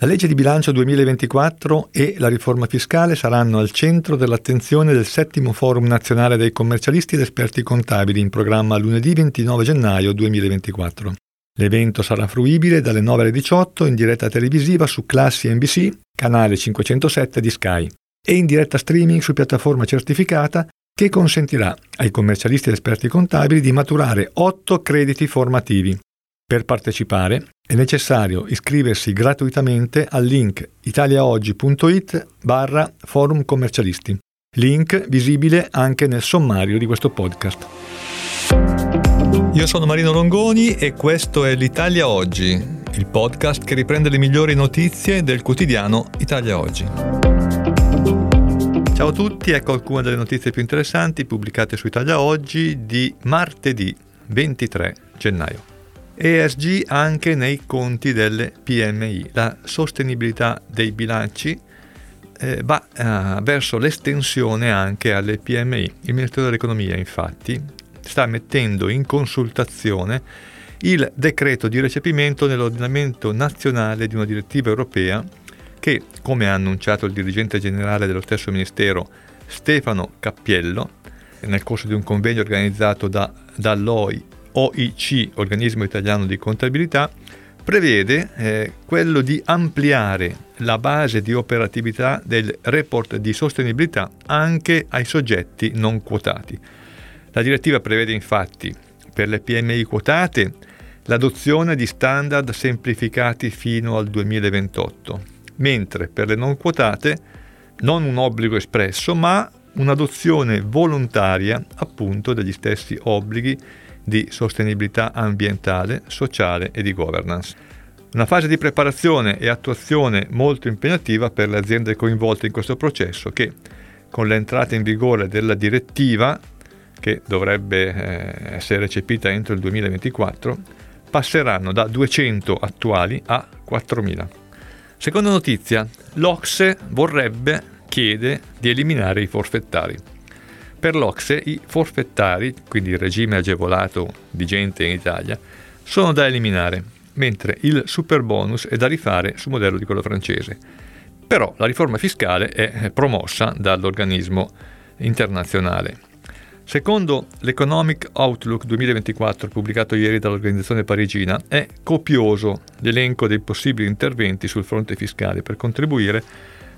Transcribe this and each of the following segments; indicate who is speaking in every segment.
Speaker 1: La legge di bilancio 2024 e la riforma fiscale saranno al centro dell'attenzione del settimo Forum nazionale dei commercialisti ed esperti contabili in programma lunedì 29 gennaio 2024. L'evento sarà fruibile dalle 9 alle 18 in diretta televisiva su Classi NBC, canale 507 di Sky, e in diretta streaming su piattaforma certificata che consentirà ai commercialisti ed esperti contabili di maturare 8 crediti formativi per partecipare è necessario iscriversi gratuitamente al link italiaoggi.it barra forum commercialisti, link visibile anche nel sommario di questo podcast. Io sono Marino Longoni e questo è l'Italia Oggi, il podcast che riprende le migliori notizie del quotidiano Italia Oggi. Ciao a tutti, ecco alcune delle notizie più interessanti pubblicate su Italia Oggi di martedì 23 gennaio. ESG anche nei conti delle PMI. La sostenibilità dei bilanci eh, va eh, verso l'estensione anche alle PMI. Il Ministero dell'Economia infatti sta mettendo in consultazione il decreto di recepimento nell'ordinamento nazionale di una direttiva europea che, come ha annunciato il dirigente generale dello stesso Ministero Stefano Cappiello, nel corso di un convegno organizzato da, dall'OI OIC, Organismo Italiano di Contabilità, prevede eh, quello di ampliare la base di operatività del report di sostenibilità anche ai soggetti non quotati. La direttiva prevede infatti per le PMI quotate l'adozione di standard semplificati fino al 2028, mentre per le non quotate non un obbligo espresso, ma un'adozione volontaria appunto degli stessi obblighi di sostenibilità ambientale, sociale e di governance. Una fase di preparazione e attuazione molto impegnativa per le aziende coinvolte in questo processo che, con l'entrata in vigore della direttiva, che dovrebbe eh, essere recepita entro il 2024, passeranno da 200 attuali a 4.000. Seconda notizia, l'Ocse vorrebbe, chiede di eliminare i forfettari. Per l'Ocse i forfettari, quindi il regime agevolato di gente in Italia, sono da eliminare, mentre il super bonus è da rifare sul modello di quello francese. Però la riforma fiscale è promossa dall'organismo internazionale. Secondo l'Economic Outlook 2024 pubblicato ieri dall'organizzazione parigina, è copioso l'elenco dei possibili interventi sul fronte fiscale per contribuire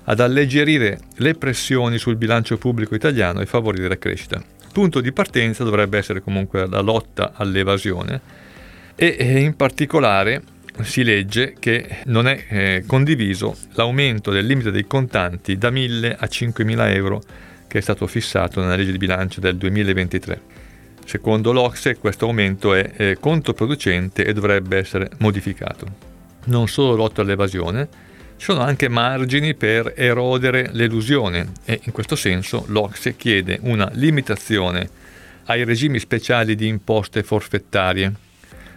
Speaker 1: ad alleggerire le pressioni sul bilancio pubblico italiano e favorire la crescita. Punto di partenza dovrebbe essere comunque la lotta all'evasione e in particolare si legge che non è eh, condiviso l'aumento del limite dei contanti da 1.000 a 5.000 euro che è stato fissato nella legge di bilancio del 2023. Secondo l'Ocse questo aumento è controproducente e dovrebbe essere modificato. Non solo lotta all'evasione, sono anche margini per erodere l'elusione e in questo senso l'Ocse chiede una limitazione ai regimi speciali di imposte forfettarie.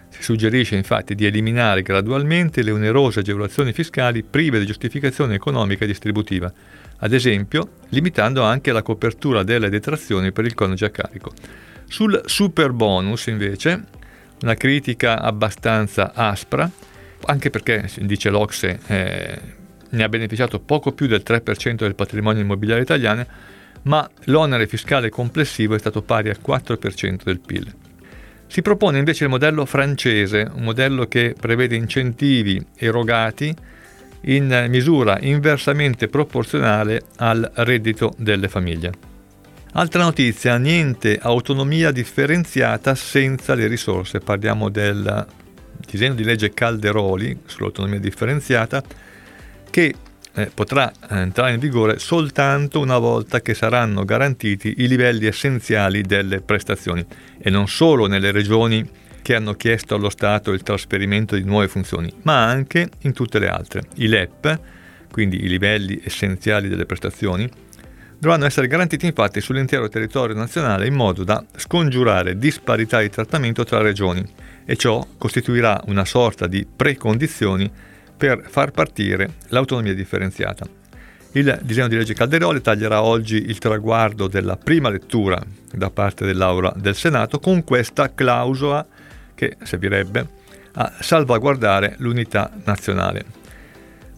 Speaker 1: Si suggerisce infatti di eliminare gradualmente le onerose agevolazioni fiscali prive di giustificazione economica e distributiva, ad esempio limitando anche la copertura delle detrazioni per il coniuge a carico. Sul super bonus invece, una critica abbastanza aspra, anche perché, dice l'Ocse, eh, ne ha beneficiato poco più del 3% del patrimonio immobiliare italiano, ma l'onere fiscale complessivo è stato pari al 4% del PIL. Si propone invece il modello francese, un modello che prevede incentivi erogati in misura inversamente proporzionale al reddito delle famiglie. Altra notizia, niente autonomia differenziata senza le risorse. Parliamo del disegno di legge Calderoli sull'autonomia differenziata che eh, potrà entrare in vigore soltanto una volta che saranno garantiti i livelli essenziali delle prestazioni e non solo nelle regioni che hanno chiesto allo Stato il trasferimento di nuove funzioni, ma anche in tutte le altre. I LEP, quindi i livelli essenziali delle prestazioni, dovranno essere garantiti infatti sull'intero territorio nazionale in modo da scongiurare disparità di trattamento tra regioni e ciò costituirà una sorta di precondizioni per far partire l'autonomia differenziata. Il disegno di legge Calderoli taglierà oggi il traguardo della prima lettura da parte dell'Aula del Senato con questa clausola che servirebbe a salvaguardare l'unità nazionale.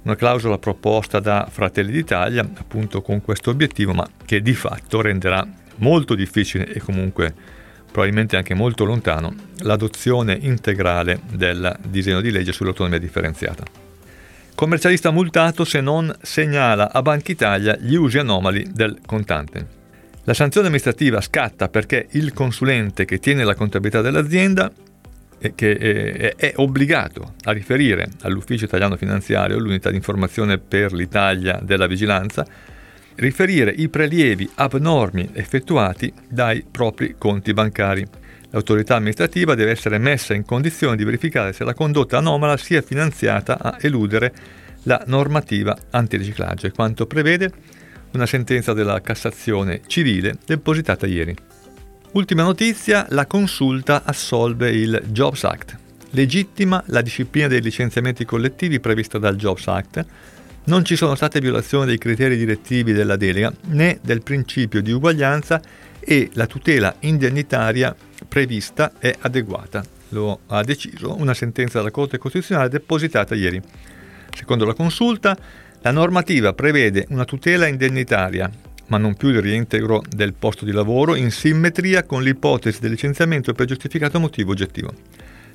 Speaker 1: una clausola proposta da Fratelli d'Italia appunto con questo obiettivo, ma che di fatto renderà molto difficile e comunque probabilmente anche molto lontano l'adozione integrale del disegno di legge sull'autonomia differenziata. Commercialista multato se non segnala a Banca Italia gli usi anomali del contante. La sanzione amministrativa scatta perché il consulente che tiene la contabilità dell'azienda che è obbligato a riferire all'Ufficio Italiano Finanziario, l'unità di informazione per l'Italia della vigilanza, riferire i prelievi abnormi effettuati dai propri conti bancari. L'autorità amministrativa deve essere messa in condizione di verificare se la condotta anomala sia finanziata a eludere la normativa antiriciclaggio, quanto prevede una sentenza della Cassazione civile depositata ieri. Ultima notizia, la consulta assolve il Jobs Act. Legittima la disciplina dei licenziamenti collettivi prevista dal Jobs Act. Non ci sono state violazioni dei criteri direttivi della delega né del principio di uguaglianza e la tutela indennitaria prevista è adeguata. Lo ha deciso una sentenza della Corte Costituzionale depositata ieri. Secondo la consulta, la normativa prevede una tutela indennitaria ma non più il reintegro del posto di lavoro in simmetria con l'ipotesi del licenziamento per giustificato motivo oggettivo.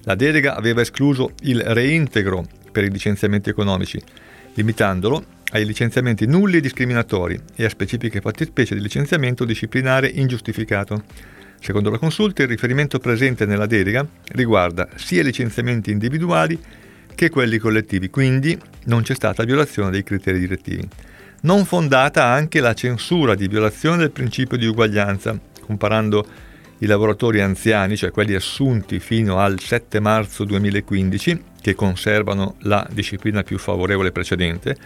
Speaker 1: La delega aveva escluso il reintegro per i licenziamenti economici, limitandolo ai licenziamenti nulli e discriminatori e a specifiche fattispecie di licenziamento disciplinare ingiustificato. Secondo la consulta, il riferimento presente nella delega riguarda sia licenziamenti individuali che quelli collettivi, quindi non c'è stata violazione dei criteri direttivi. Non fondata anche la censura di violazione del principio di uguaglianza, comparando i lavoratori anziani, cioè quelli assunti fino al 7 marzo 2015, che conservano la disciplina più favorevole precedente,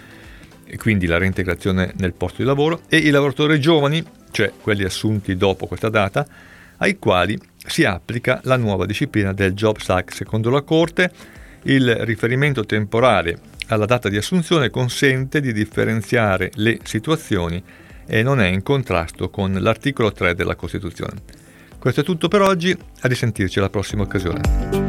Speaker 1: e quindi la reintegrazione nel posto di lavoro, e i lavoratori giovani, cioè quelli assunti dopo questa data, ai quali si applica la nuova disciplina del Jobs Act. Secondo la Corte, il riferimento temporale alla data di assunzione consente di differenziare le situazioni e non è in contrasto con l'articolo 3 della Costituzione. Questo è tutto per oggi, a risentirci alla prossima occasione.